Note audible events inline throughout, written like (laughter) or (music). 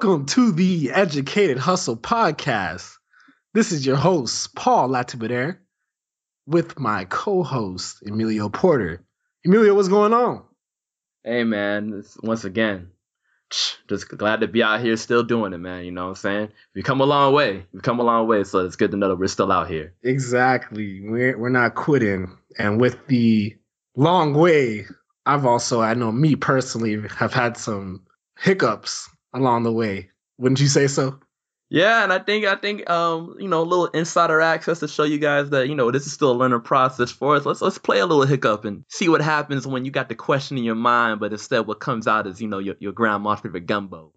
Welcome to the Educated Hustle Podcast. This is your host, Paul Latibadair, with my co-host, Emilio Porter. Emilio, what's going on? Hey man, once again, just glad to be out here still doing it, man. You know what I'm saying? We've come a long way. We've come a long way, so it's good to know that we're still out here. Exactly. We're we're not quitting. And with the long way, I've also, I know me personally, have had some hiccups along the way. Wouldn't you say so? Yeah, and I think I think um you know a little insider access to show you guys that you know this is still a learning process for us. Let's let's play a little hiccup and see what happens when you got the question in your mind, but instead what comes out is you know your your grandma's favorite gumbo.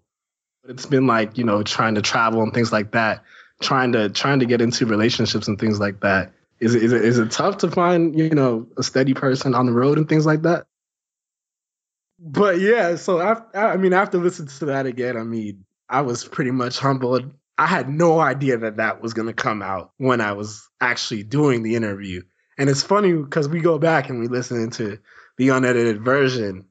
But it's been like you know trying to travel and things like that, trying to trying to get into relationships and things like that. Is it is it is it tough to find you know a steady person on the road and things like that? But yeah, so I I mean after listening to that again, I mean I was pretty much humbled I had no idea that that was going to come out when I was actually doing the interview. And it's funny because we go back and we listen to the unedited version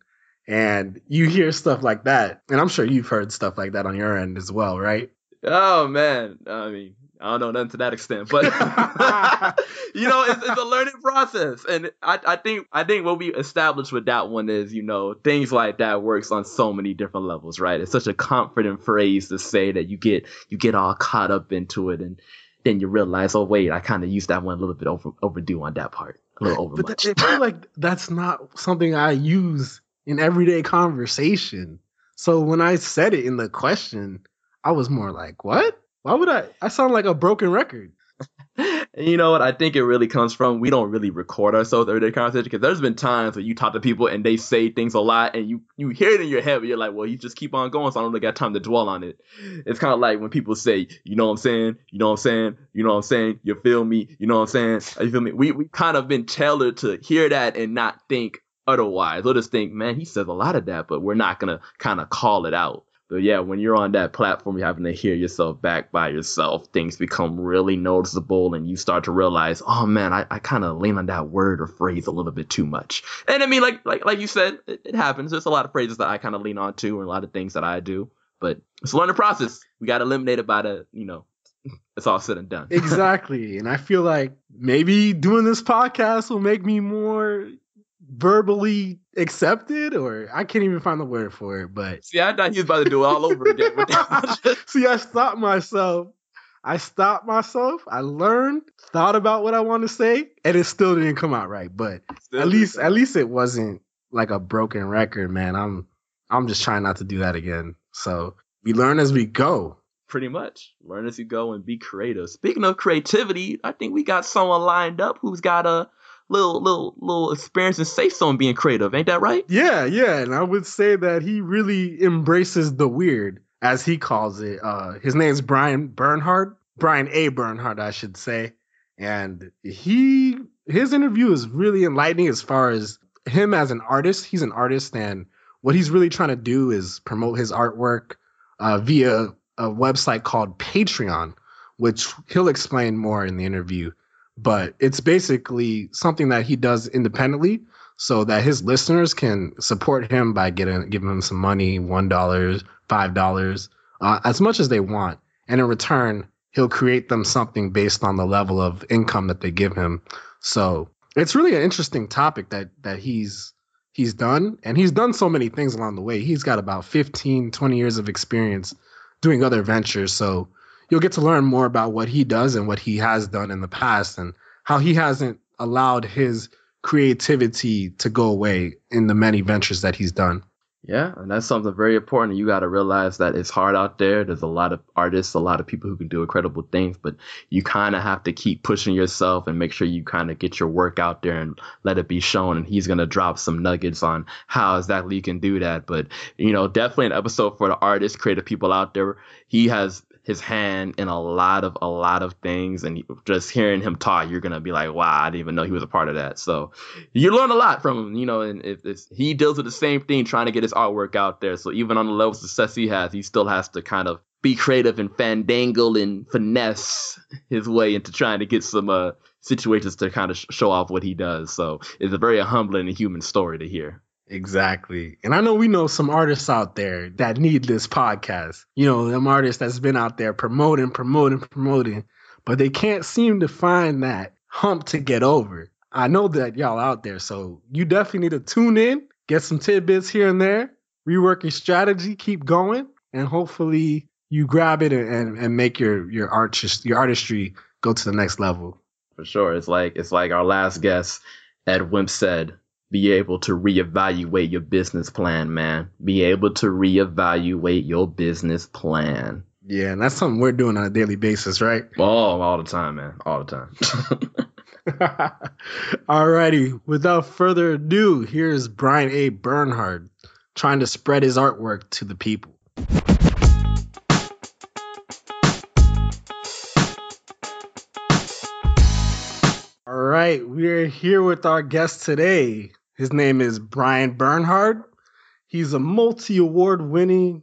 and you hear stuff like that. And I'm sure you've heard stuff like that on your end as well, right? Oh, man. I mean, I don't know nothing to that extent, but (laughs) you know, it's, it's, a learning process, and I, I think I think what we established with that one is, you know, things like that works on so many different levels, right? It's such a confident phrase to say that you get you get all caught up into it, and then you realize, oh wait, I kind of used that one a little bit over overdue on that part, a little over but much. That, I feel like that's not something I use in everyday conversation. So when I said it in the question, I was more like, what? Why would I? I sound like a broken record. you know what? I think it really comes from we don't really record ourselves everyday conversation because there's been times where you talk to people and they say things a lot and you you hear it in your head, but you're like, well, you just keep on going, so I don't really got time to dwell on it. It's kind of like when people say, you know what I'm saying, you know what I'm saying, you know what I'm saying, you feel me, you know what I'm saying, you feel me. We we kind of been tailored to hear that and not think otherwise. We'll just think, man, he says a lot of that, but we're not gonna kind of call it out. But yeah, when you're on that platform, you're having to hear yourself back by yourself. Things become really noticeable, and you start to realize, oh man, I, I kind of lean on that word or phrase a little bit too much. And I mean, like like like you said, it, it happens. There's a lot of phrases that I kind of lean on to, and a lot of things that I do. But it's a learning process. We got eliminated by the, you know, (laughs) it's all said and done. (laughs) exactly. And I feel like maybe doing this podcast will make me more verbally accepted or I can't even find the word for it, but see, I thought he was about to do it all over again. (laughs) see, I stopped myself. I stopped myself. I learned, thought about what I want to say, and it still didn't come out right. But still at least, at least it wasn't like a broken record, man. I'm, I'm just trying not to do that again. So we learn as we go. Pretty much learn as you go and be creative. Speaking of creativity, I think we got someone lined up who's got a little little little experience and so in being creative. Ain't that right? Yeah, yeah. And I would say that he really embraces the weird, as he calls it. Uh, his name's Brian Bernhard, Brian A. Bernhard, I should say. And he his interview is really enlightening as far as him as an artist. He's an artist, and what he's really trying to do is promote his artwork uh, via a website called Patreon, which he'll explain more in the interview but it's basically something that he does independently so that his listeners can support him by getting giving him some money one dollars five dollars uh, as much as they want. And in return he'll create them something based on the level of income that they give him. So it's really an interesting topic that that he's he's done. And he's done so many things along the way. He's got about 15 20 years of experience doing other ventures. So you'll get to learn more about what he does and what he has done in the past and how he hasn't allowed his creativity to go away in the many ventures that he's done. Yeah, and that's something very important. You got to realize that it's hard out there. There's a lot of artists, a lot of people who can do incredible things, but you kind of have to keep pushing yourself and make sure you kind of get your work out there and let it be shown. And he's going to drop some nuggets on how exactly you can do that. But, you know, definitely an episode for the artists, creative people out there. He has his hand in a lot of a lot of things and just hearing him talk you're gonna be like wow i didn't even know he was a part of that. So you learn a lot from him you know and if he deals with the same thing trying to get his artwork out there. So even on the level of success he has he still has to kind of be creative and fandangle and finesse his way into trying to get some uh, situations to kind of sh- show off what he does. So it's a very humbling and human story to hear Exactly. And I know we know some artists out there that need this podcast. You know, them artists that's been out there promoting, promoting, promoting, but they can't seem to find that hump to get over. I know that y'all out there, so you definitely need to tune in, get some tidbits here and there, rework your strategy, keep going, and hopefully you grab it and, and make your your artist your artistry go to the next level. For sure. It's like it's like our last guest, Ed Wimp said, be able to reevaluate your business plan, man. Be able to reevaluate your business plan. Yeah, and that's something we're doing on a daily basis, right? Oh, all the time, man. All the time. (laughs) Alrighty, without further ado, here's Brian A. Bernhard trying to spread his artwork to the people. All right, we're here with our guest today. His name is Brian Bernhard. He's a multi award winning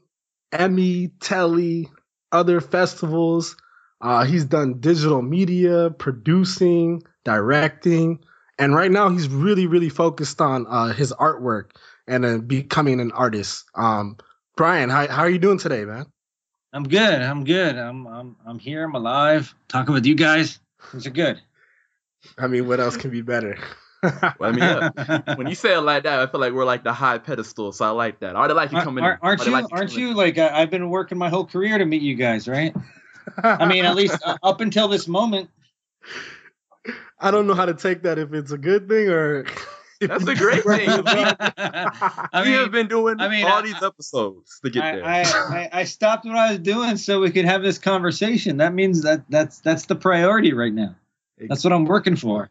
Emmy, Telly, other festivals. Uh, he's done digital media, producing, directing, and right now he's really, really focused on uh, his artwork and uh, becoming an artist. Um, Brian, how, how are you doing today, man? I'm good. I'm good. I'm I'm I'm here. I'm alive. Talking with you guys. Things are good. I mean, what else can be better? Well, I mean, yeah. when you say it like that, I feel like we're like the high pedestal, so I like that. I like you coming. Aren't, aren't you? Like aren't you like I, have been working my whole career to meet you guys, right? I mean, at least uh, up until this moment. I don't know how to take that if it's a good thing or. (laughs) That's a great thing. (laughs) I mean, we have been doing I mean, all I, these episodes to get I, there. I, I, stopped what I was doing so we could have this conversation. That means that that's that's the priority right now. That's what I'm working for.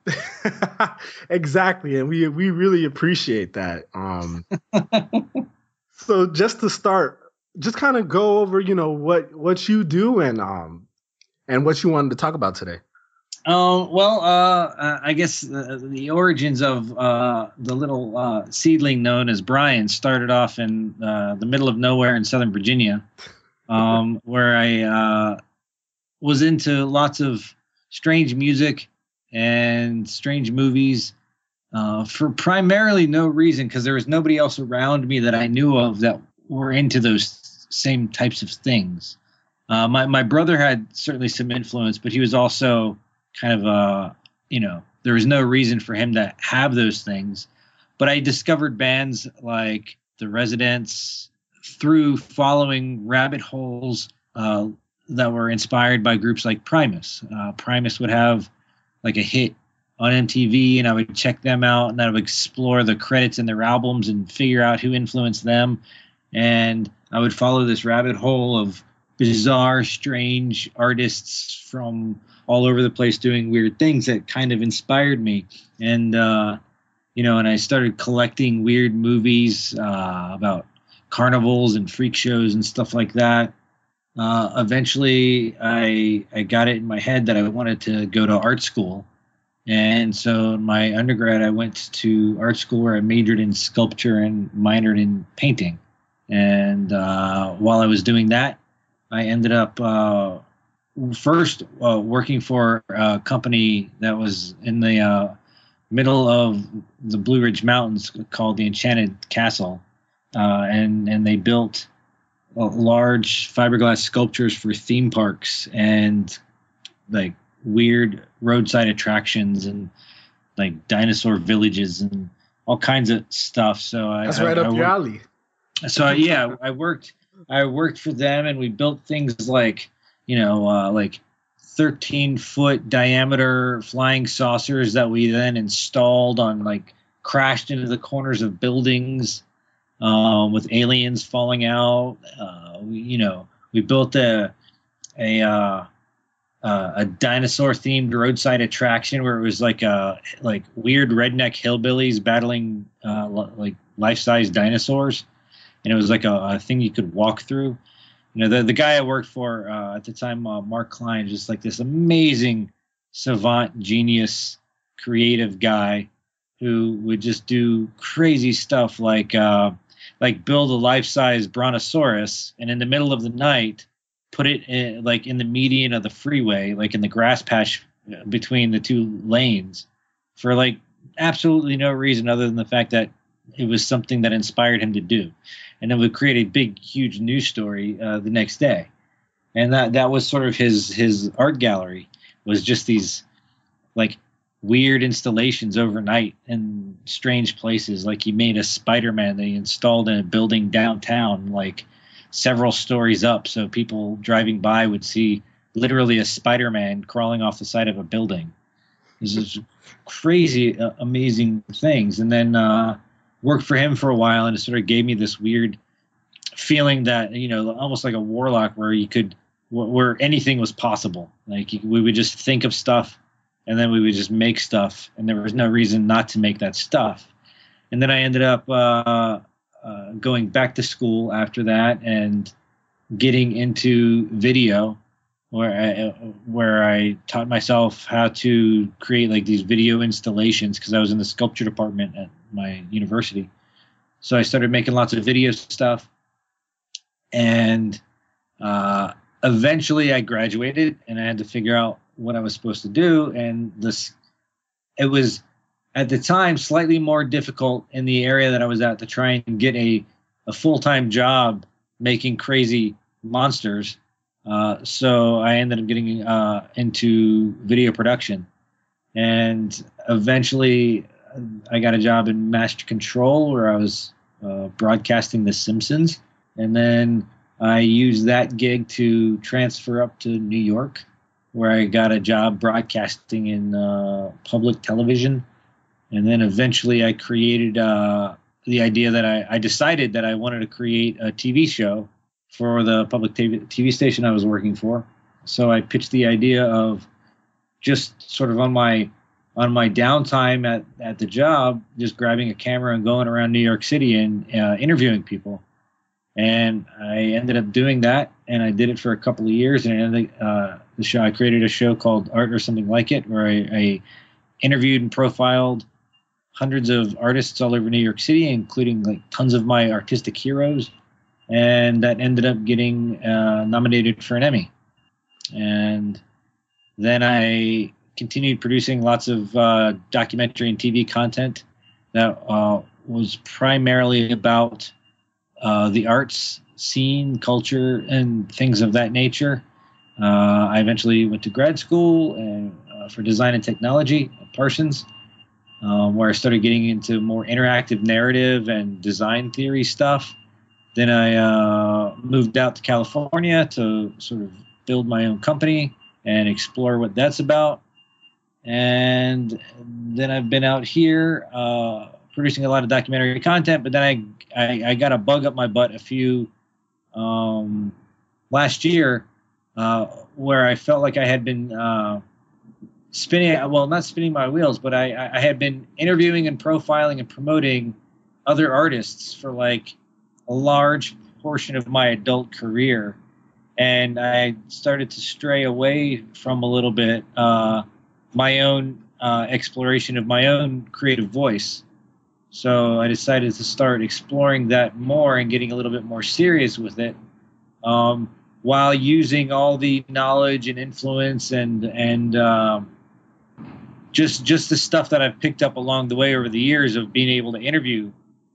(laughs) exactly, and we we really appreciate that. Um, (laughs) so just to start, just kind of go over, you know, what what you do and um and what you wanted to talk about today. Um, well, uh, I guess the, the origins of uh, the little uh, seedling known as Brian started off in uh, the middle of nowhere in Southern Virginia, (laughs) um, where I uh, was into lots of strange music and strange movies uh, for primarily no reason because there was nobody else around me that I knew of that were into those same types of things. Uh, my my brother had certainly some influence, but he was also kind of uh you know there was no reason for him to have those things. But I discovered bands like The Residents through following rabbit holes uh, that were inspired by groups like Primus. Uh, Primus would have like a hit on MTV, and I would check them out, and I would explore the credits in their albums and figure out who influenced them. And I would follow this rabbit hole of bizarre, strange artists from all over the place doing weird things that kind of inspired me. And uh, you know, and I started collecting weird movies uh, about carnivals and freak shows and stuff like that. Uh, eventually, I I got it in my head that I wanted to go to art school, and so my undergrad I went to art school where I majored in sculpture and minored in painting. And uh, while I was doing that, I ended up uh, first uh, working for a company that was in the uh, middle of the Blue Ridge Mountains called the Enchanted Castle, uh, and and they built large fiberglass sculptures for theme parks and like weird roadside attractions and like dinosaur villages and all kinds of stuff. So that's I, right I, up I your alley. So yeah, I worked. I worked for them, and we built things like you know, uh, like 13 foot diameter flying saucers that we then installed on like crashed into the corners of buildings um, with aliens falling out. Uh, we, you know, we built a a uh, uh, a dinosaur themed roadside attraction where it was like a like weird redneck hillbillies battling uh, like life size dinosaurs, and it was like a, a, thing you could walk through. You know, the the guy I worked for uh, at the time, uh, Mark Klein, just like this amazing savant genius creative guy who would just do crazy stuff like uh, like build a life-size brontosaurus and in the middle of the night put it in, like in the median of the freeway like in the grass patch uh, between the two lanes for like absolutely no reason other than the fact that it was something that inspired him to do, and then would create a big, huge news story uh, the next day, and that that was sort of his his art gallery was just these like weird installations overnight in strange places. Like he made a Spider-Man that he installed in a building downtown, like several stories up, so people driving by would see literally a Spider-Man crawling off the side of a building. This is crazy, uh, amazing things. And then uh, worked for him for a while, and it sort of gave me this weird feeling that you know, almost like a warlock, where you could, where anything was possible. Like we would just think of stuff, and then we would just make stuff, and there was no reason not to make that stuff. And then I ended up uh, uh going back to school after that and getting into video where I, where I taught myself how to create like these video installations because I was in the sculpture department at my university. So I started making lots of video stuff, and uh, eventually I graduated, and I had to figure out what I was supposed to do. And this, it was at the time slightly more difficult in the area that I was at to try and get a a full time job making crazy monsters. Uh, so I ended up getting uh, into video production, and eventually I got a job in Master Control where I was uh, broadcasting The Simpsons, and then I used that gig to transfer up to New York, where I got a job broadcasting in uh, public television, and then eventually I created uh, the idea that I, I decided that I wanted to create a TV show for the public TV, station I was working for. So I pitched the idea of just sort of on my on my downtime at, at the job, just grabbing a camera and going around New York City and uh, interviewing people. And I ended up doing that, and I did it for a couple of years. And I ended, uh, the show, I created a show called Art or Something Like It, where I, I interviewed and profiled hundreds of artists all over New York City, including like tons of my artistic heroes and that ended up getting uh, nominated for an Emmy. And then I continued producing lots of uh, documentary and TV content that uh, was primarily about uh, the arts scene, culture, and things of that nature. Uh, I eventually went to grad school and, uh, for design and technology at Parsons. Um, where I started getting into more interactive narrative and design theory stuff. Then I uh, moved out to California to sort of build my own company and explore what that's about. And then I've been out here uh, producing a lot of documentary content. But then I, I, I got a bug up my butt a few um, last year uh, where I felt like I had been uh, spinning well not spinning my wheels but I, I had been interviewing and profiling and promoting other artists for like a large portion of my adult career, and I started to stray away from a little bit uh, my own uh, exploration of my own creative voice. So I decided to start exploring that more and getting a little bit more serious with it, um, while using all the knowledge and influence and and um, just just the stuff that I've picked up along the way over the years of being able to interview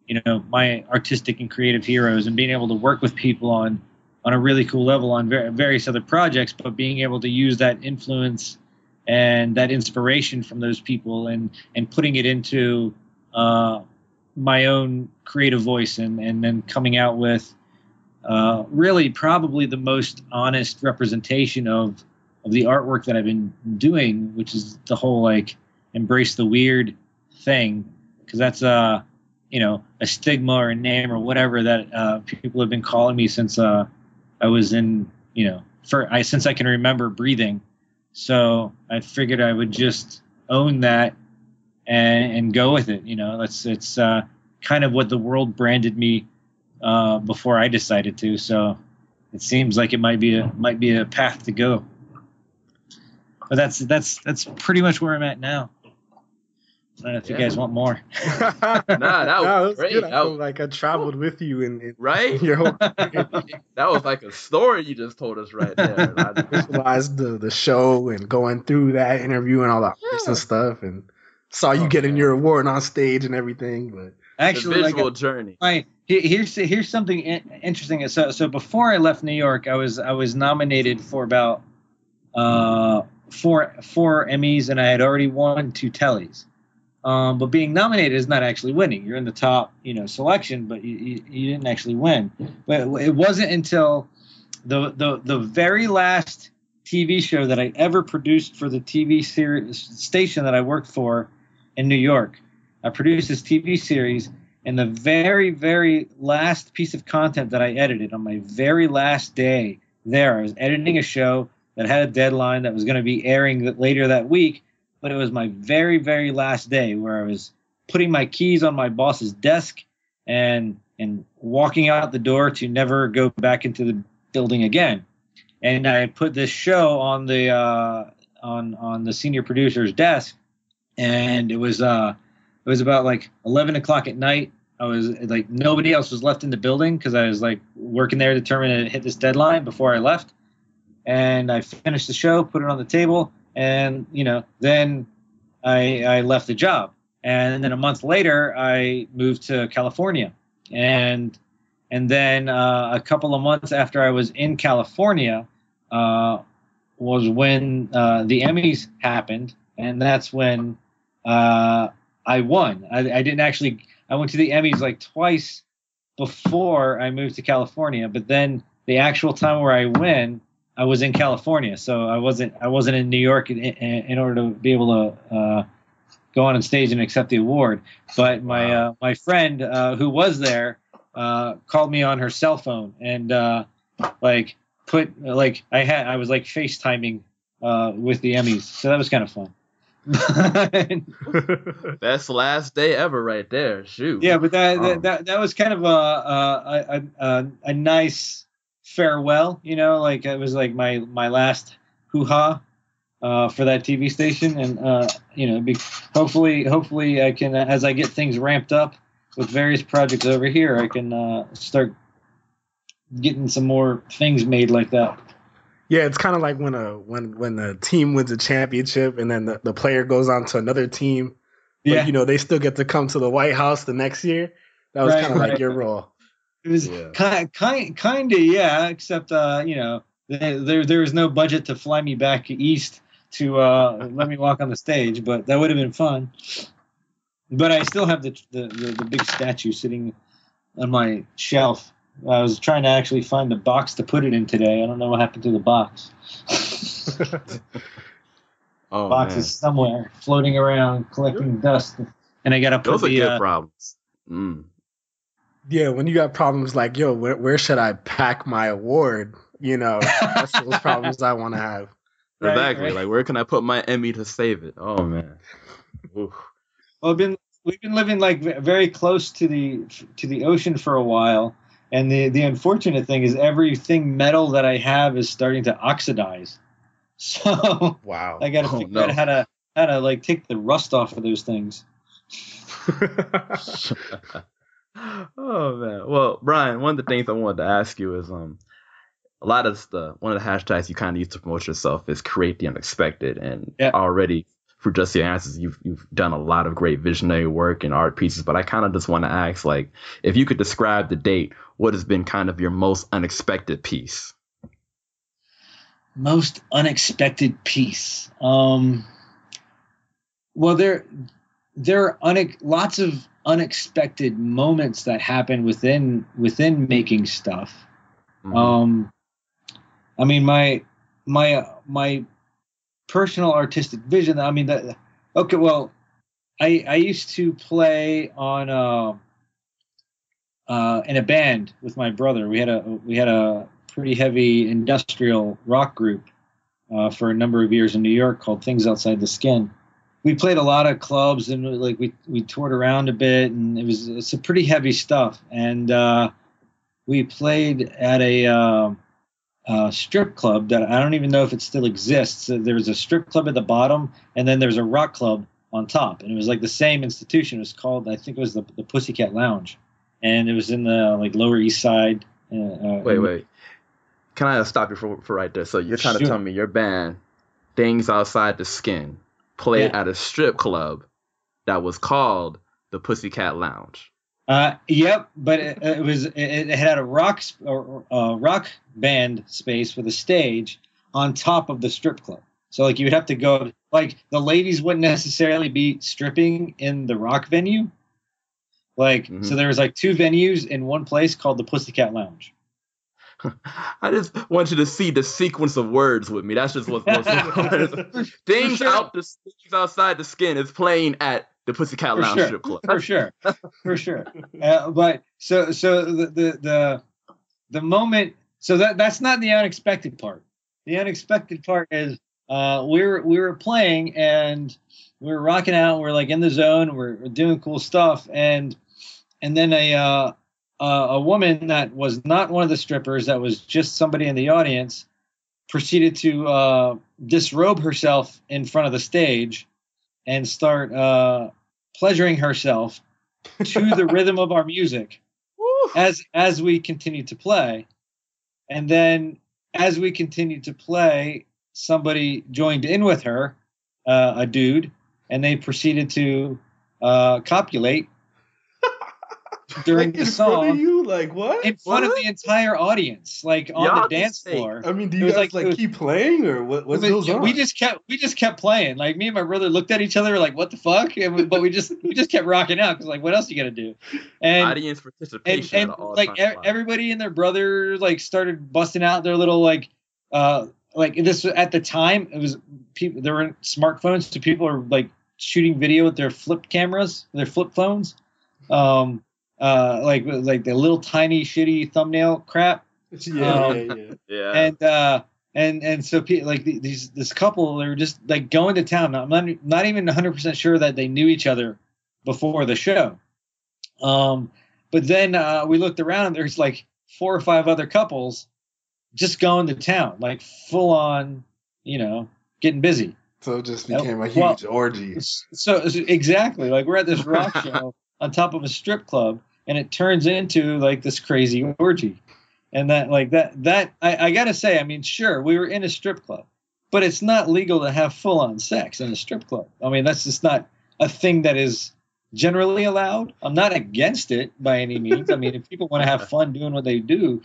you know my artistic and creative heroes and being able to work with people on on a really cool level on various other projects but being able to use that influence and that inspiration from those people and and putting it into uh, my own creative voice and and then coming out with uh, really probably the most honest representation of of the artwork that I've been doing, which is the whole like embrace the weird thing, because that's a you know a stigma or a name or whatever that uh, people have been calling me since uh, I was in you know for I since I can remember breathing. So I figured I would just own that and, and go with it. You know, that's it's uh, kind of what the world branded me uh, before I decided to. So it seems like it might be a might be a path to go. But that's that's that's pretty much where I'm at now. I don't know if yeah. you guys want more. (laughs) nah, that (laughs) was, that was great. Good. That was, like I traveled with you in, in right. (laughs) Your whole that was like a story you just told us right there. I visualized the the show and going through that interview and all that yeah. recent stuff, and saw you oh, getting man. your award on stage and everything. But Actually, the like visual journey. my here's here's something interesting. So so before I left New York, I was I was nominated for about uh four four Emmys, and I had already won two Tellys. Um, but being nominated is not actually winning. You're in the top, you know, selection, but you, you, you didn't actually win. But it wasn't until the the the very last TV show that I ever produced for the TV series station that I worked for in New York. I produced this TV series, and the very very last piece of content that I edited on my very last day there, I was editing a show that had a deadline that was going to be airing later that week, but it was my very very last day where I was putting my keys on my boss's desk and and walking out the door to never go back into the building again. And I put this show on the uh, on on the senior producer's desk, and it was uh it was about like eleven o'clock at night. I was like nobody else was left in the building because I was like working there determined to hit this deadline before I left. And I finished the show, put it on the table, and you know then I I left the job. And then a month later, I moved to California, and and then uh, a couple of months after I was in California, uh, was when uh, the Emmys happened, and that's when uh, I won. I, I didn't actually. I went to the Emmys like twice before I moved to California, but then the actual time where I win, I was in California, so I wasn't. I wasn't in New York in, in, in order to be able to. Uh, go on stage and accept the award but my uh, my friend uh, who was there uh, called me on her cell phone and uh, like put like I had I was like FaceTiming uh, with the Emmys, so that was kind of fun. Best (laughs) last day ever, right there. Shoot. yeah, but that, Um, that that that was kind of a a, a a a nice farewell, you know, like it was like my my last hoo ha. Uh, for that TV station, and uh, you know, be, hopefully, hopefully, I can, uh, as I get things ramped up with various projects over here, I can uh, start getting some more things made like that. Yeah, it's kind of like when a when when a team wins a championship and then the, the player goes on to another team. But Yeah, you know, they still get to come to the White House the next year. That was Right, kind of like your role. it was Yeah. kind kind kind of yeah, except uh, you know, there there there was no budget to fly me back east to uh, let me walk on the stage, but that would have been fun. But I still have the the, the the big statue sitting on my shelf. I was trying to actually find the box to put it in today. I don't know what happened to the box. (laughs) Oh, box man. is somewhere floating around collecting dust, and I gotta put Those are good uh, problems. Mm. yeah, when you got problems like, yo, where where should I pack my award? You know, that's those (laughs) problems I want to have. Right, exactly. right. Like, where can I put my Emmy to save it? Oh man. Oof. Well, I've been we've been living like very close to the to the ocean for a while, and the the unfortunate thing is everything metal that I have is starting to oxidize. (laughs) So Wow. I got to Oh, figure no. out how to how to like take the rust off of those things. (laughs) oh man. Well, Brian, one of the things I wanted to ask you is um a lot of the one of the hashtags you kind of use to promote yourself is create the unexpected and Yeah. already for just your answers you've you've done a lot of great visionary work and art pieces but I kind of just want to ask like if you could describe the date what has been kind of your most unexpected piece Most unexpected piece. Um, well, there there are une- lots of unexpected moments that happen within within making stuff. Mhm. Um, I mean, my my my personal artistic vision. I mean, that okay. Well, I I used to play on uh, uh, in a band with my brother. We had a we had a pretty heavy industrial rock group uh, for a number of years in New York called Things Outside the Skin. We played a lot of clubs and like we we toured around a bit, and it was it's a pretty heavy stuff. And uh, we played at a uh, strip club that I don't even know if it still exists. There was a strip club at the bottom, and then there's a rock club on top, and it was like the same institution. It was called, I think it was the, the Pussycat Lounge, and it was in the like Lower East Side. Uh, uh, Wait, wait. Can I stop you for, for right there? So you're trying to tell me your band, Things Outside the Skin, played Yeah. at a strip club that was called the Pussycat Lounge. Uh, yep, but it, it was it, it had a rock uh, rock band space with a stage on top of the strip club. So like you would have to go like the ladies wouldn't necessarily be stripping in the rock venue. Like Mhm. so there was like two venues in one place called the Pussycat Lounge. (laughs) I just want you to see the sequence of words with me. That's just what's, what's (laughs) things sure. out the things outside the skin is playing at the Pussycat For Lounge sure. strip club. for sure, for sure. Uh, but so so the, the the the moment so that that's not the unexpected part. The unexpected part is uh, we were we were playing and we were rocking out. We're like in the zone. We're, we're doing cool stuff and and then a uh, a woman that was not one of the strippers that was just somebody in the audience proceeded to uh, disrobe herself in front of the stage and start uh, pleasuring herself to the (laughs) rhythm of our music as as we continued to play. And then as we continued to play somebody joined in with her uh, a dude and they proceeded to uh, copulate (laughs) during the in front of song like what? in front of the entire audience like on Y'all the dance say- floor I mean, do It you was guys like- like, was- keep playing or what? What But goes on? we just kept we just kept playing. Like me and my brother looked at each other like, "What the fuck?" And we, but we just we just kept rocking out because like, what else you gonna do? And Audience participation and at all like e- everybody and their brother like started busting out their little like uh like this was- at the time it was people there were smartphones so people are like shooting video with their flip cameras their flip phones um uh like like the little tiny shitty thumbnail crap. Yeah, um, yeah, yeah. yeah. and uh and and so like these this couple they were just like going to town. I'm not, not even 100% sure that they knew each other before the show. Um but then uh we looked around. And there's like four or five other couples just going to town like full on you know getting busy. So it just became a well- huge orgy. so exactly. Like we're at this rock (laughs) show on top of a strip club and it turns into like this crazy orgy. And that like that that I, I gotta say i mean sure we were in a strip club but it's not legal to have full-on sex in a strip club. I mean that's just not a thing that is generally allowed. I'm not against it by any means. I mean if people want to have fun doing what they do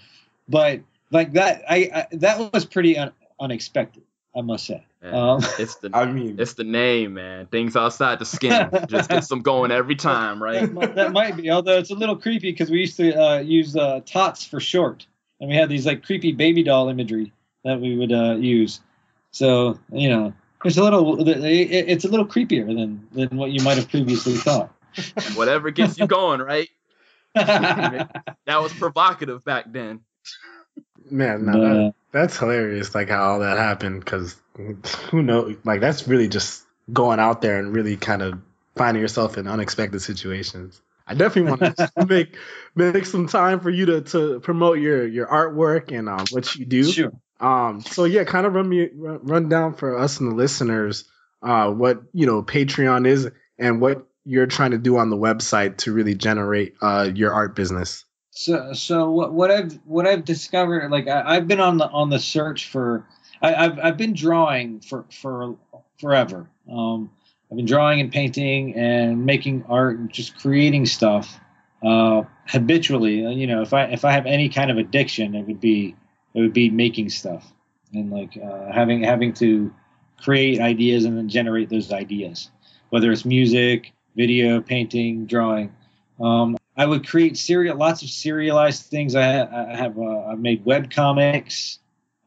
but like that i, I that was pretty un, unexpected i must say um, it's the (laughs) I mean, it's the name, man. Things outside the skin just gets them going every (laughs) time, right? that, might, that might be, although it's a little creepy because we used to uh, use uh, tots for short, and we had these like creepy baby doll imagery that we would uh, use. So you know, it's a little, it's a little creepier than than what you might have previously thought. (laughs) Whatever gets you going, right? That was provocative back then. Man, no, But, that- that's hilarious. Like how all that happened, because who knows? Like that's really just going out there and really kind of finding yourself in unexpected situations. I definitely want to (laughs) (laughs) make make some time for you to to promote your your artwork and um, what you do. sure. Um, so yeah, kind of run me run run down for us and the listeners uh, what you know Patreon is and what you're trying to do on the website to really generate uh, your art business. So, so what, what I've what I've discovered, like I, I've been on the on the search for, I, I've I've been drawing for for forever. Um, I've been drawing and painting and making art and just creating stuff uh, habitually. Uh, You know, if I if I have any kind of addiction, it would be it would be making stuff and like uh, having having to create ideas and then generate those ideas, whether it's music, video, painting, drawing. Um, I would create serial, lots of serialized things. I, I have, uh, I've made web comics,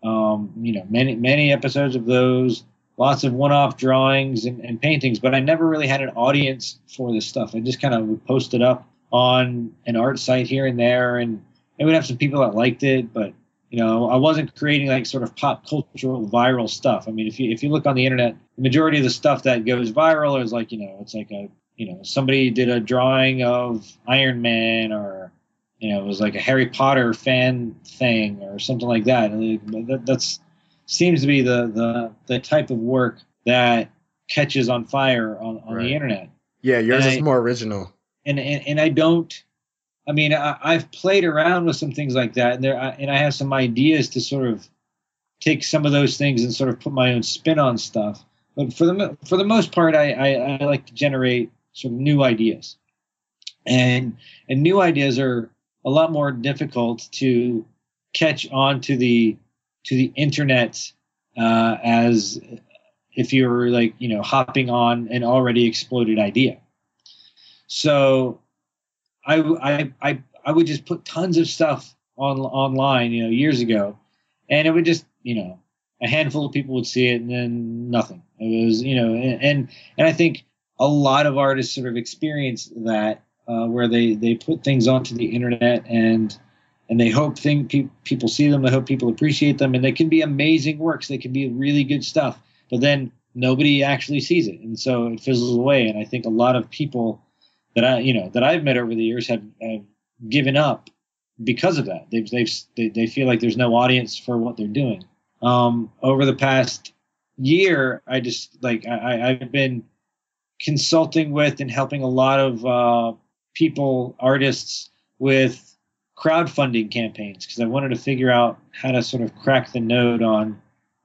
um, you know, many, many episodes of those, lots of one-off drawings and, and paintings, but I never really had an audience for this stuff. I just kind of would post it up on an art site here and there, and it would have some people that liked it, but you know, I wasn't creating like sort of pop cultural viral stuff. I mean, if you if you look on the internet, the majority of the stuff that goes viral is like, you know, it's like a you know somebody did a drawing of Iron Man or you know it was like a Harry Potter fan thing or something like that. That that's seems to be the the the type of work that catches on fire on, on Right. the internet. Yeah, yours And is I- more original. And, and and I don't. I mean, I, I've played around with some things like that, and there I- and I have some ideas to sort of take some of those things and sort of put my own spin on stuff. But for the for the most part, I, I, I like to generate sort of new ideas. and and new ideas are a lot more difficult to catch on to the to the internet uh, as if you're like you know hopping on an already exploded idea. So I I I, I would just put tons of stuff on online you know years ago, and it would just you know a handful of people would see it and then nothing. It was you know and and, and I think a lot of artists sort of experience that uh, where they they put things onto the internet and and they hope thing pe- people see them. They hope people appreciate them, and they can be amazing works. They can be really good stuff, but then nobody actually sees it, and so it fizzles away. And I think a lot of people that I you know that I've met over the years have, have given up because of that. They've, they've they they feel like there's no audience for what they're doing. Um, over the past year, I just like I, I've been consulting with and helping a lot of uh, people, artists, with crowdfunding campaigns because I wanted to figure out how to sort of crack the node on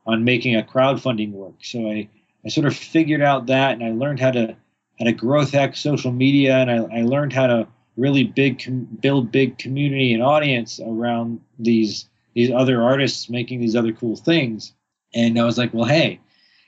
on making a crowdfunding work. So I, I sort of figured out that and I learned how to how to growth hack social media and I, I learned how to really big com- build big community and audience around these these other artists making these other cool things. And I was like, well, hey,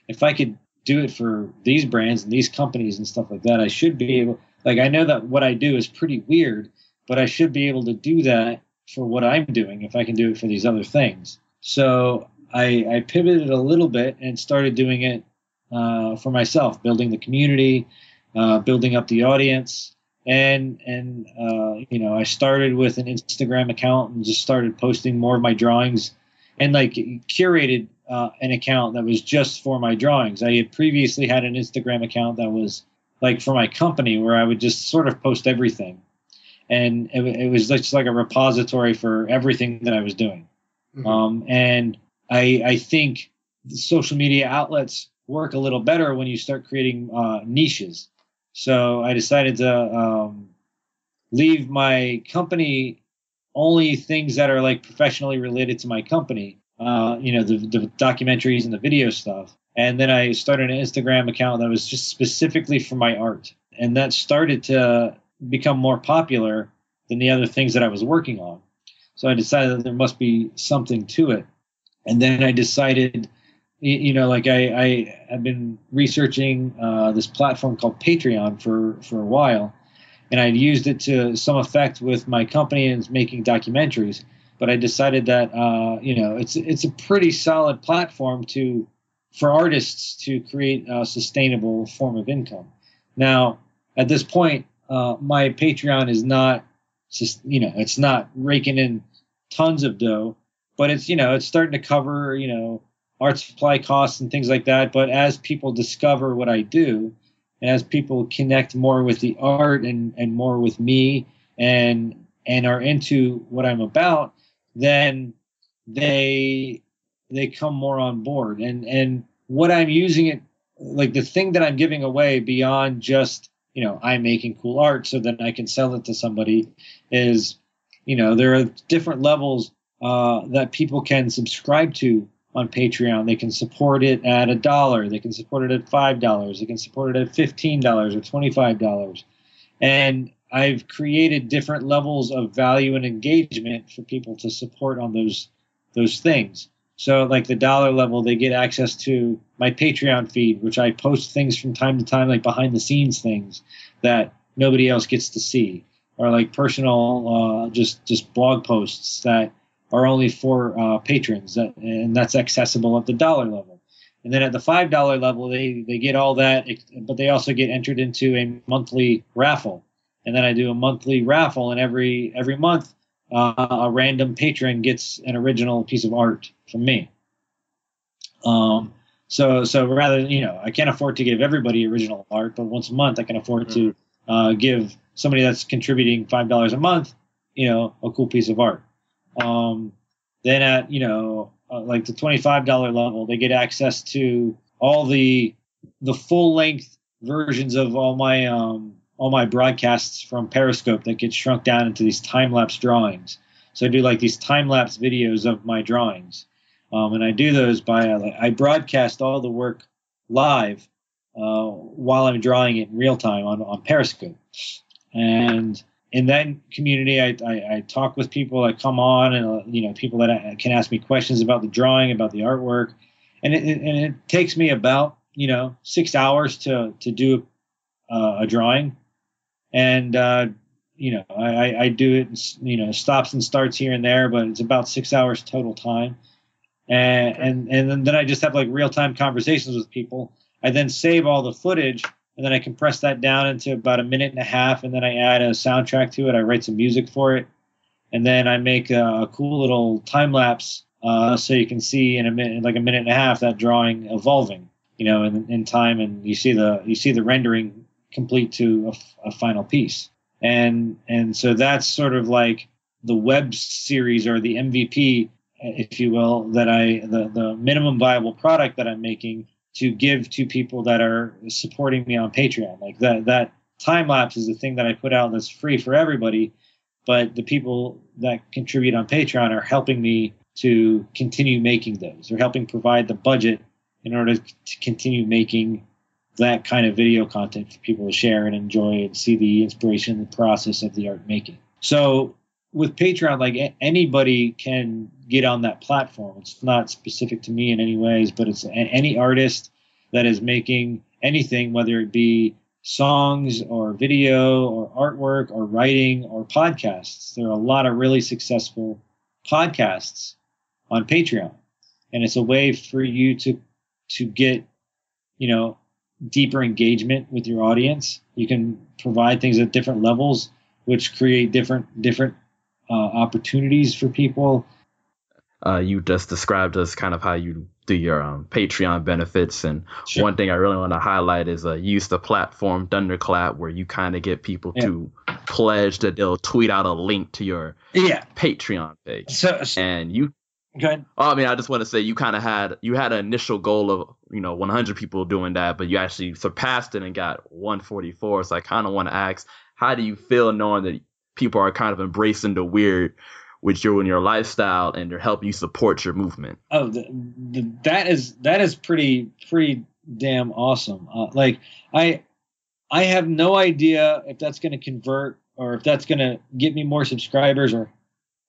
if I could do it for these brands and these companies and stuff like that, I should be able. Like I know that what I do is pretty weird, but I should be able to do that for what I'm doing if I can do it for these other things. So I, I pivoted a little bit and started doing it uh, for myself, building the community, uh, building up the audience, and and uh, you know I started with an Instagram account and just started posting more of my drawings, and like curated uh, an account that was just for my drawings. I had previously had an Instagram account that was like for my company where I would just sort of post everything and it, it was just like a repository for everything that I was doing. Mm-hmm. Um, and I, I think social media outlets work a little better when you start creating uh, niches. So I decided to um, leave my company only things that are like professionally related to my company. Uh, you know, the, the documentaries and the video stuff. And then I started an Instagram account that was just specifically for my art. And that started to become more popular than the other things that I was working on. So I decided that there must be something to it. And then I decided, you know, like I, I have been researching uh, this platform called Patreon for, for a while, and I'd used it to some effect with my company and making documentaries. But I decided that, uh, you know, it's it's a pretty solid platform to for artists to create a sustainable form of income. Now, at this point, uh, my Patreon is not just you know it's not raking in tons of dough, but it's you know it's starting to cover you know art supply costs and things like that. But as people discover what I do, and as people connect more with the art and and more with me and and are into what I'm about, then they they come more on board and and what I'm using it like the thing that I'm giving away beyond just you know I'm making cool art so that I can sell it to somebody is you know there are different levels uh, that people can subscribe to on Patreon. They can support it at a dollar. They can support it at five dollars. They can support it at fifteen dollars or twenty five dollars. And I've created different levels of value and engagement for people to support on those those things. So, like the dollar level, they get access to my Patreon feed, which I post things from time to time, like behind the scenes things that nobody else gets to see, or like personal, uh, just just blog posts that are only for uh, patrons, that, and that's accessible at the dollar level. And then at the five dollar level, they they get all that, but they also get entered into a monthly raffle. And then I do a monthly raffle, and every every month uh, a random patron gets an original piece of art from me. Um, so so rather you know I can't afford to give everybody original art, but once a month I can afford to mm-hmm. uh, give somebody that's contributing five dollars a month, you know, a cool piece of art. Um, then at you know uh, like the twenty five dollar level, they get access to all the the full length versions of all my um, all my broadcasts from Periscope that get shrunk down into these time lapse drawings. So I do like these time lapse videos of my drawings, um, and I do those by uh, I broadcast all the work live uh, while I'm drawing it in real time on on Periscope, and in that community, I, I, I talk with people that come on, and uh, you know, people that I, can ask me questions about the drawing, about the artwork, and it, and it takes me about you know six hours to to do uh, a drawing, and uh, you know I, I do it you know stops and starts here and there, but it's about six hours total time, and and and then I just have like real time conversations with people. I then save all the footage and then I compress that down into about a minute and a half, and then I add a soundtrack to it. I write some music for it, and then I make a, a cool little time lapse uh, so you can see in a minute, like a minute and a half, that drawing evolving, you know, in, in time, and you see the you see the rendering complete to a, a final piece, and and so that's sort of like the web series or the MVP, if you will, that I the the minimum viable product that I'm making to give to people that are supporting me on Patreon. Like that that time lapse is the thing that I put out that's free for everybody, but the people that contribute on Patreon are helping me to continue making those. They're helping provide the budget in order to continue making that kind of video content for people to share and enjoy and see the inspiration and the process of the art making. So with Patreon, like anybody can get on that platform. It's not specific to me in any ways, but it's any artist that is making anything, whether it be songs or video or artwork or writing or podcasts. There are a lot of really successful podcasts on Patreon, and it's a way for you to to get you know deeper engagement with your audience. You can provide things at different levels, which create different different uh, opportunities for people. Uh, you just described us kind of how you do your um, Patreon benefits, and sure. one thing I really want to highlight is uh, use the platform Thunderclap, where you kind of get people yeah. to pledge that they'll tweet out a link to your yeah. Patreon page, so, so, and you. Good. Oh, I mean, I just want to say you kind of had you had an initial goal of you know 100 people doing that, but you actually surpassed it and got 144. So I kind of want to ask, how do you feel knowing that people are kind of embracing the weird with you and your lifestyle and they're helping you support your movement oh the, the, that is that is pretty pretty damn awesome uh, like i i have no idea if that's going to convert or if that's going to get me more subscribers or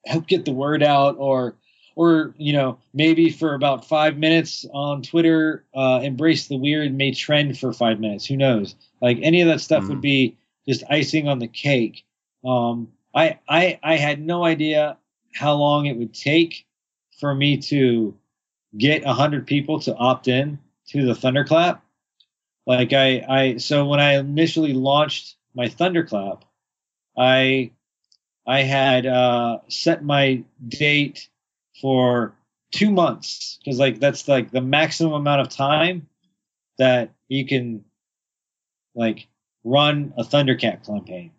help get the word out or or you know maybe for about five minutes on twitter uh, embrace the weird may trend for five minutes who knows like any of that stuff mm-hmm. would be just icing on the cake um, I, I I had no idea how long it would take for me to get hundred people to opt in to the Thunderclap. Like I, I so when I initially launched my Thunderclap, I I had uh, set my date for two months because like that's like the maximum amount of time that you can like run a Thundercat campaign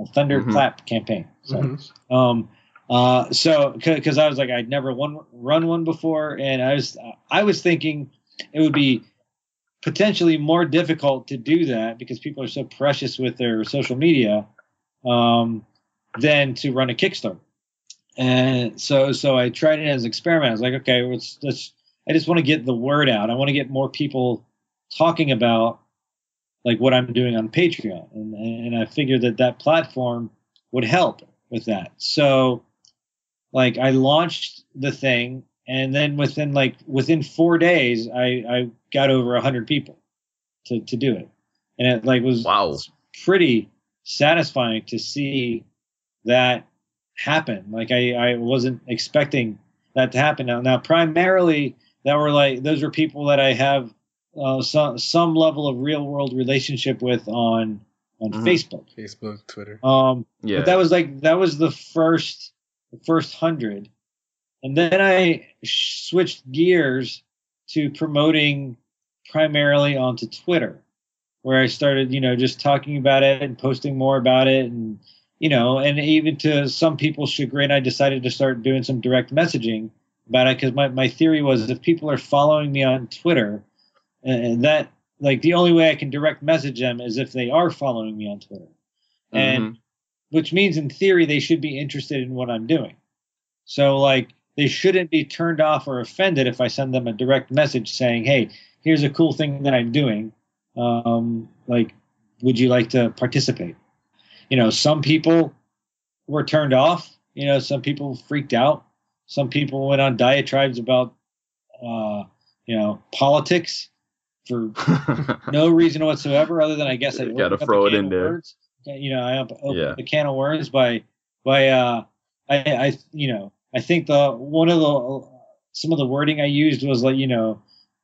a thunderclap mm-hmm. campaign. So, mm-hmm. um, uh, so because I was like I'd never won, run one before, and I was I was thinking it would be potentially more difficult to do that because people are so precious with their social media um, than to run a Kickstarter. And so so I tried it as an experiment. I was like, okay, let's let's. I just want to get the word out. I want to get more people talking about like what I'm doing on Patreon, and and I figured that that platform would help with that. So, like I launched the thing, and then within like within four days, I I got over a hundred people to to do it, and it like was wow pretty satisfying to see that happen. Like I I wasn't expecting that to happen. Now now primarily that were like those were people that I have uh, some some level of real world relationship with on on mm-hmm. Facebook, Facebook, Twitter. Um, yeah. But that was like that was the first the first hundred, and then I switched gears to promoting primarily onto Twitter, where I started, you know, just talking about it and posting more about it, and you know, and even to some people's chagrin, I decided to start doing some direct messaging about it because my my theory was if people are following me on Twitter and that like the only way I can direct message them is if they are following me on Twitter, mm-hmm. and which means in theory they should be interested in what I'm doing. So like they shouldn't be turned off or offended if I send them a direct message saying, "Hey, here's a cool thing that I'm doing. Um, like, would you like to participate?" You know, some people were turned off. You know, some people freaked out. Some people went on diatribes about, uh, you know, politics for (laughs) no reason whatsoever, other than I guess I gotta throw it in there. Words. You know, I op- opened Yeah. the can of worms by by uh, I, I you know I think the one of the some of the wording I used was like you know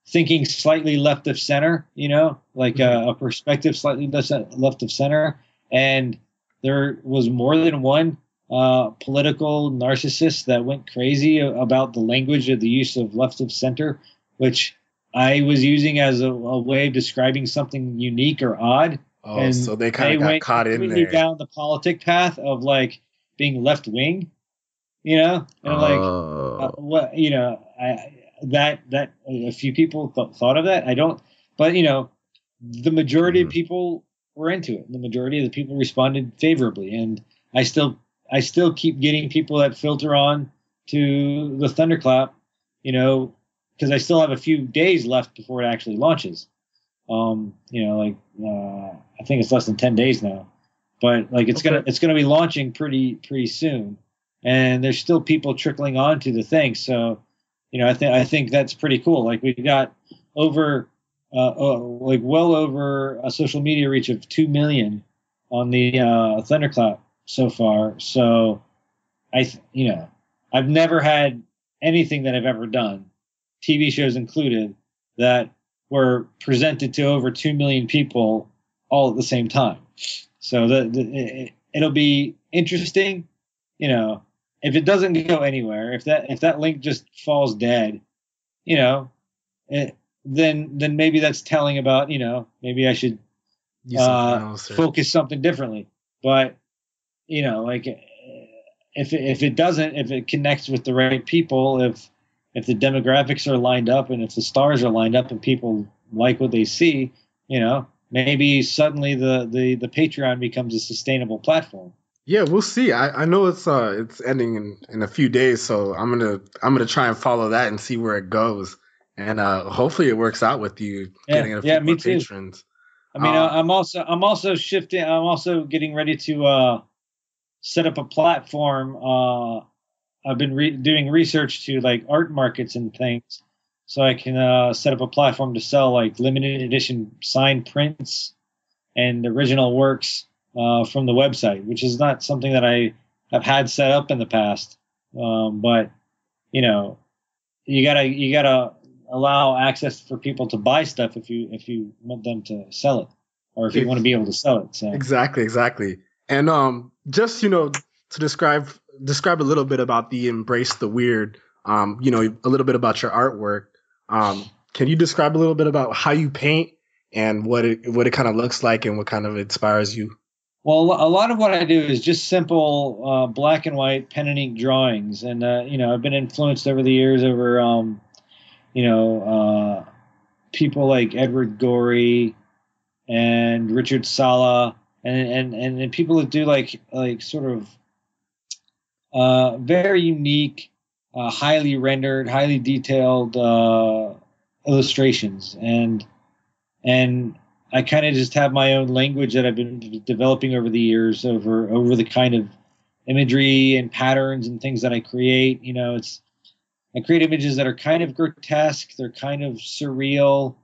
thinking slightly left of center, you know, like uh, a perspective slightly left of center, and there was more than one uh, political narcissist that went crazy about the language of the use of left of center, which I was using as a, a way of describing something unique or odd. Oh, And so they kind of got went caught in there. down the politic path of like being left wing, you know, and like uh, Oh. what you know I, that that a few people th- thought of that i don't but you know the majority Mhm. of people were into it. The majority of the people responded favorably and i still i still keep getting people that filter on to the thunderclap you know because i still have a few days left before it actually launches. Um you know like uh, i think it's less than 10 days now. But like it's gonna it's gonna be launching pretty pretty soon. And there's still people trickling onto the thing. So, you know, I think I think that's pretty cool. Like we've got over, uh, uh, like well over a social media reach of two million on the uh, Thunderclap so far. So, I, you know, I've never had anything that I've ever done, TV shows included, that were presented to over two million people all at the same time. So the, the it, it'll be interesting, you know if it doesn't go anywhere, if that if that link just falls dead, you know, it, then then maybe that's telling about you know maybe I should Use something uh, else focus something differently. But you know, like if it, if it doesn't, if it connects with the right people, if if the demographics are lined up and if the stars are lined up and people like what they see, you know, maybe suddenly the the the Patreon becomes a sustainable platform. Yeah, we'll see. I, I know it's uh it's ending in, in a few days, so I'm gonna I'm gonna try and follow that and see where it goes, and uh hopefully it works out with you Yeah, getting a few yeah, more too. patrons. I mean, Uh, I I'm also I'm also shifting. I'm also getting ready to uh, set up a platform. Uh, I've been re- doing research to like art markets and things, so I can uh, set up a platform to sell like limited edition signed prints and original works uh, from the website, which is not something that I have had set up in the past. Um, but you know, you gotta you gotta allow access for people to buy stuff if you if you want them to sell it or if you want to be able to sell it. So Exactly, exactly. And um, just you know, to describe describe a little bit about the embrace the weird. Um, you know, a little bit about your artwork. Um, can you describe a little bit about how you paint and what it what it kind of looks like and what kind of inspires you? Well, a lot of what I do is just simple uh, black and white pen and ink drawings, and uh, you know I've been influenced over the years over um, you know uh, people like Edward Gorey and Richard Sala, and and and, people that do like like sort of uh, very unique, uh, highly rendered, highly detailed uh, illustrations, and and I kind of just have my own language that I've been developing over the years over over the kind of imagery and patterns and things that I create. You know, it's I create images that are kind of grotesque, they're kind of surreal.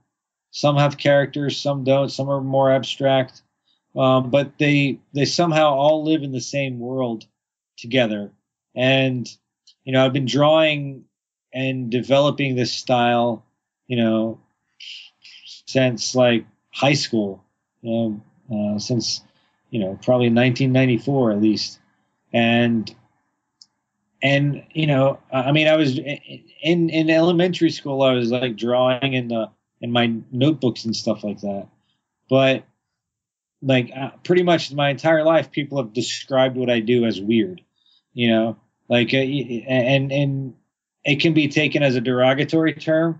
Some have characters, some don't. Some are more abstract, um, but they they somehow all live in the same world together. And you know, I've been drawing and developing this style, you know, since like high school, you know, uh, since you know probably 1994 at least, and and you know, I mean, I was in in elementary school. I was like drawing in the in my notebooks and stuff like that, but like uh, pretty much my entire life, people have described what I do as weird, you know, like uh, and and it can be taken as a derogatory term,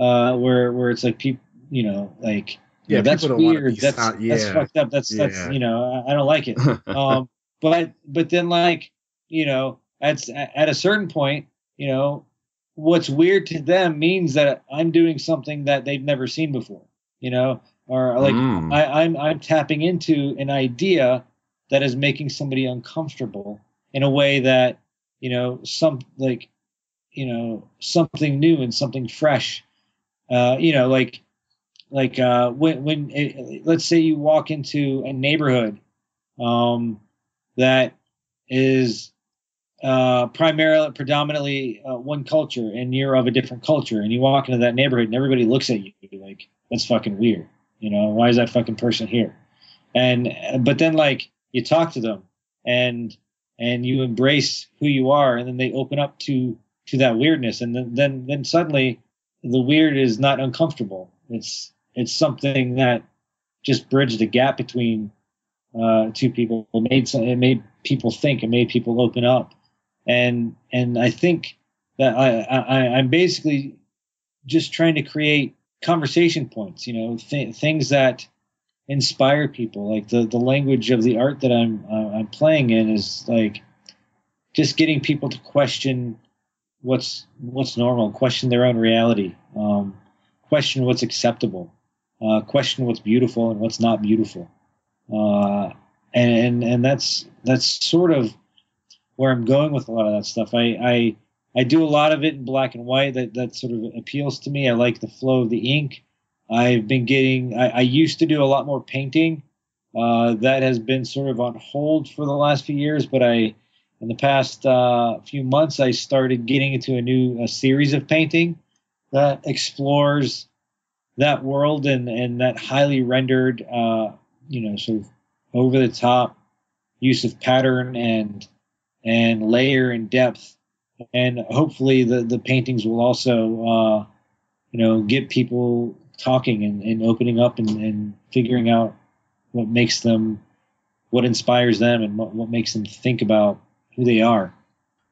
uh, where where it's like people, you know, like Yeah, yeah, that's don't wanna weird. That's sound- that's fucked up. That's Yeah. that's you know I, I don't like it. (laughs) um, but but then like you know at at a certain point, you know, what's weird to them means that I'm doing something that they've never seen before. You know, or like Mm. I, I'm I'm tapping into an idea that is making somebody uncomfortable in a way that you know some like you know something new and something fresh uh, you know like like uh, when when it, let's say you walk into a neighborhood um, that is uh, primarily predominantly uh, one culture and you're of a different culture and you walk into that neighborhood and everybody looks at you like that's fucking weird you know why is that fucking person here? And but then like you talk to them and and you embrace who you are and then they open up to to that weirdness and then then, then suddenly the weird is not uncomfortable. It's it's something that just bridged the gap between uh, two people. It made some, it made people think it made people open up and and I think that I, I I'm basically just trying to create conversation points, you know, th- things that inspire people. Like the the language of the art that I'm uh, I'm playing in is like just getting people to question what's what's normal, question their own reality, um, question what's acceptable, uh, question what's beautiful and what's not beautiful, uh, and and that's that's sort of where I'm going with a lot of that stuff. I, I I do a lot of it in black and white. That that sort of appeals to me. I like the flow of the ink. I've been getting. I, I used to do a lot more painting. Uh, that has been sort of on hold for the last few years, but I, in the past uh, few months, I started getting into a new a series of painting that explores that world and and that highly rendered, uh, you know, sort of over the top use of pattern and and layer and depth. And hopefully the, the paintings will also, uh, you know, get people talking and, and opening up and, and figuring out what makes them, what inspires them and what, what makes them think about who they are.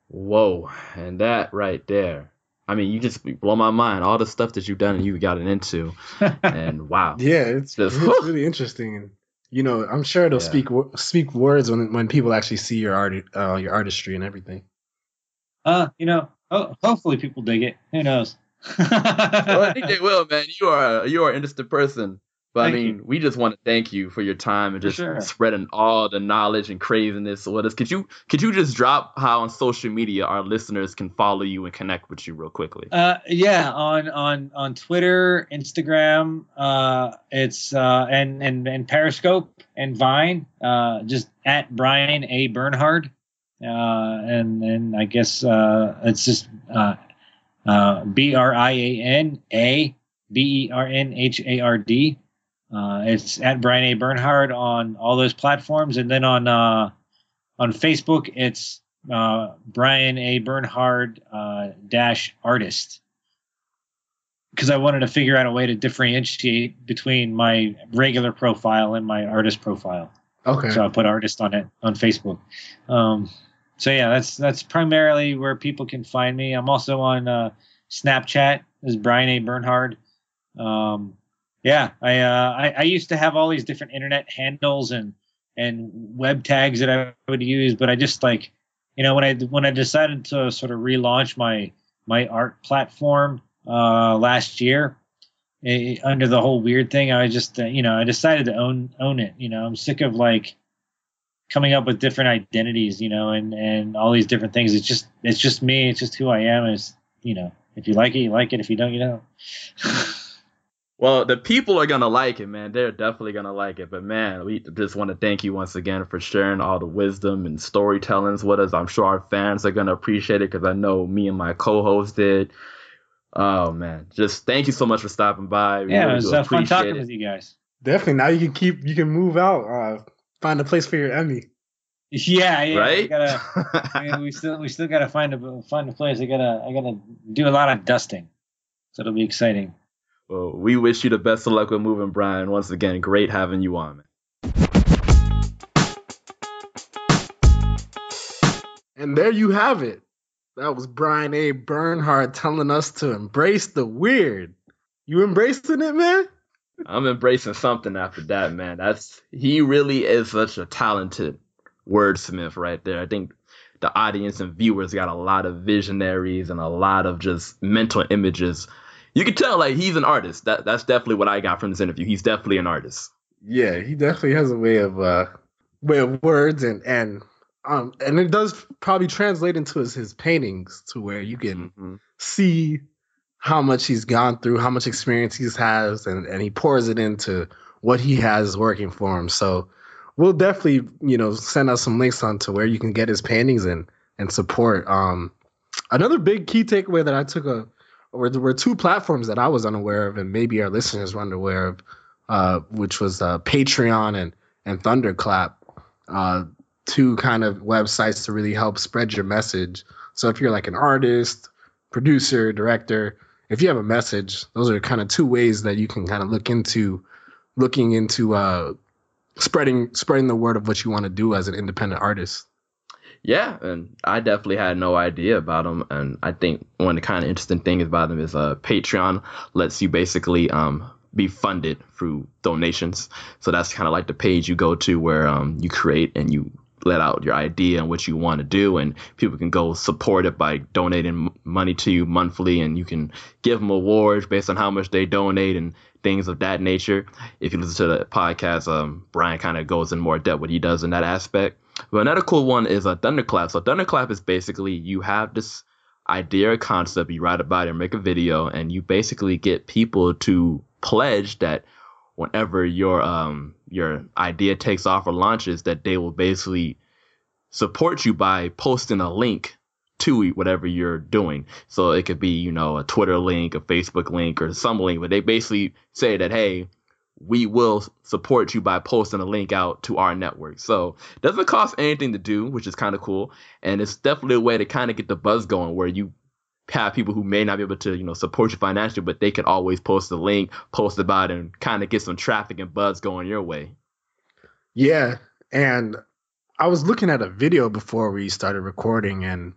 Whoa. And that right there. I mean, you just blow my mind. All the stuff that you've done and you've gotten into, (laughs) and wow. Yeah, it's, just, it's really interesting you know, I'm sure it'll yeah. speak speak words when when people actually see your art, uh, your artistry and everything. Uh, you know, ho- hopefully people dig it. Who knows? (laughs) well, I think they will, man. You are you are an interesting person. But thank I mean, you. we just want to thank you for your time and just sure. spreading all the knowledge and craziness with us. Could you could you just drop how on social media our listeners can follow you and connect with you real quickly? Uh, yeah, on on on Twitter, Instagram, uh, it's uh, and and and Periscope and Vine, uh, just at Brian A Bernhard, uh, and and I guess uh, it's just uh, uh, B R I A N A B E R N H A R D. Uh, it's at Brian A. Bernhard on all those platforms, and then on uh, on Facebook, it's uh, Brian A. Bernhard uh, dash artist. Because I wanted to figure out a way to differentiate between my regular profile and my artist profile. Okay. So I put artist on it on Facebook. Um, so yeah, that's that's primarily where people can find me. I'm also on uh, Snapchat as Brian A. Bernhard. Um, yeah, I, uh, I, I used to have all these different internet handles and and web tags that I would use, but I just like, you know, when I when I decided to sort of relaunch my my art platform uh, last year it, eh, under the whole weird thing, I just uh, you know I decided to own own it. You know, I'm sick of like coming up with different identities, you know, and and all these different things. It's just it's just me. It's just who I am. It's you know, if you like it, you like it. If you don't, you don't. (laughs) Well, the people are gonna like it, man. They're definitely gonna like it. But man, we just want to thank you once again for sharing all the wisdom and storytellings with us. I'm sure our fans are gonna appreciate it because I know me and my co-host did. Oh man, just thank you so much for stopping by. We yeah, really it was uh, fun talking it. with you guys. Definitely. Now you can keep, you can move out, uh, find a place for your Emmy. Yeah, yeah. Right. (laughs) We gotta, we still, we still gotta find a find a place. I gotta, I gotta do a lot of dusting, so it'll be exciting. Well, we wish you the best of luck with moving, Brian. Once again, great having you on, man. And there you have it. That was Brian A. Bernhard telling us to embrace the weird. You embracing it, man? I'm embracing something after that, man. That's he really is such a talented wordsmith right there. I think the audience and viewers got a lot of visionaries and a lot of just mental images you can tell like he's an artist. That that's definitely what I got from this interview. He's definitely an artist. Yeah, he definitely has a way of uh, with words and and um and it does probably translate into his, his paintings to where you can Mhm. see how much he's gone through, how much experience he has, and, and he pours it into what he has working for him. So we'll definitely, you know, send out some links on to where you can get his paintings and and support. Um another big key takeaway that I took a there were two platforms that I was unaware of and maybe our listeners were unaware of, uh, which was uh, Patreon and and Thunderclap. Uh two kind of websites to really help spread your message. So if you're like an artist, producer, director, if you have a message, those are kind of two ways that you can kind of look into looking into uh spreading spreading the word of what you want to do as an independent artist. Yeah, and I definitely had no idea about them. And I think one of the kind of interesting things about them is uh, Patreon lets you basically um, be funded through donations. So that's kind of like the page you go to where um, you create and you let out your idea and what you want to do, and people can go support it by donating money to you monthly, and you can give them awards based on how much they donate and things of that nature. If you listen to the podcast, um, Brian kind of goes in more depth what he does in that aspect. But another cool one is a thunderclap. So thunderclap is basically you have this idea or concept, you write about it or make a video, and you basically get people to pledge that whenever your um your idea takes off or launches, that they will basically support you by posting a link to whatever you're doing. So it could be, you know, a Twitter link, a Facebook link, or some link, but they basically say that, hey, we will support you by posting a link out to our network. So it doesn't cost anything to do, which is kind of cool. And it's definitely a way to kind of get the buzz going where you have people who may not be able to, you know, support you financially, but they could always post a link, post about it, and kind of get some traffic and buzz going your way. Yeah, and I was looking at a video before we started recording, and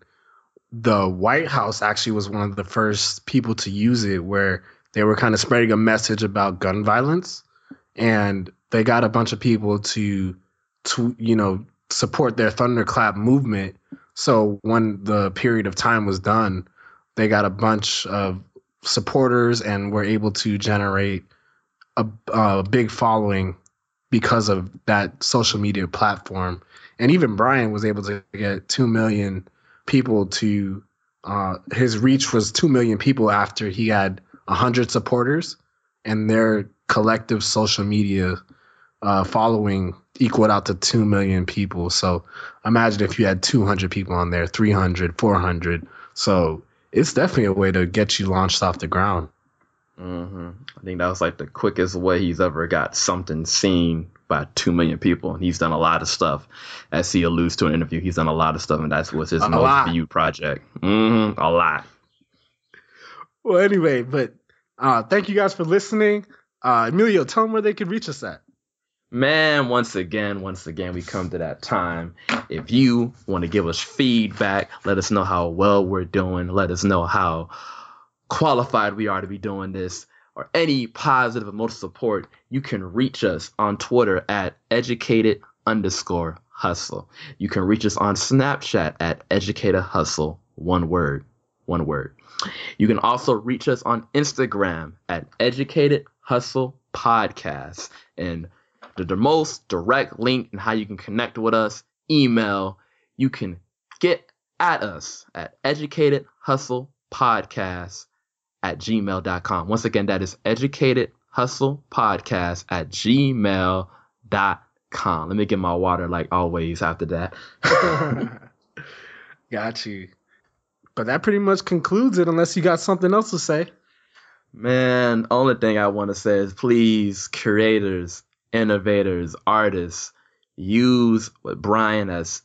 the White House actually was one of the first people to use it, where they were kind of spreading a message about gun violence, and they got a bunch of people to, to you know, support their thunderclap movement. So when the period of time was done, they got a bunch of supporters and were able to generate a, a big following because of that social media platform. And even Brian was able to get 2 million people to, uh, his reach was 2 million people after he had 100 supporters and their collective social media uh, following equaled out to 2 million people. So imagine if you had 200 people on there, 300, 400. So it's definitely a way to get you launched off the ground. hmm I think that was like the quickest way he's ever got something seen by two million people, and he's done a lot of stuff. As he alludes to an interview, he's done a lot of stuff, and that's what's his A most lot. viewed project. hmm A lot. Well, anyway, but uh, thank you guys for listening. Uh, Emilio, tell them where they can reach us at. Man, once again, once again, we come to that time. If you want to give us feedback, let us know how well we're doing. Let us know how qualified we are to be doing this, or any positive emotional support, you can reach us on Twitter at educated underscore hustle. You can reach us on Snapchat at educated hustle, one word, one word. You can also reach us on Instagram at educated hustle podcast. And the, the most direct link and how you can connect with us, email, you can get at us at educated hustle podcast at gmail.com. Once again, that is educated hustle podcast at gmail.com. Let me get my water like always after that. (laughs) got you. But that pretty much concludes it, unless you got something else to say. Man, only thing I want to say is please, creators, innovators, artists, use what Brian has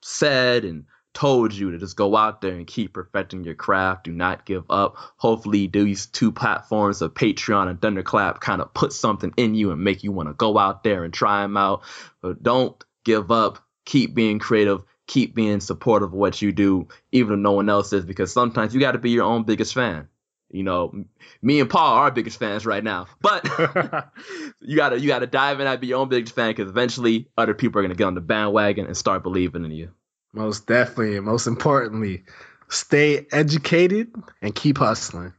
said and told you to just go out there and keep perfecting your craft. Do not give up. Hopefully, these two platforms of Patreon and Thunderclap kind of put something in you and make you want to go out there and try them out. But don't give up. Keep being creative. Keep being supportive of what you do, even if no one else is, because sometimes you got to be your own biggest fan. You know, me and Paul are our biggest fans right now, but (laughs) (laughs) you gotta you gotta dive in and be your own biggest fan because eventually other people are gonna get on the bandwagon and start believing in you. most definitely, and most importantly, stay educated and keep hustling.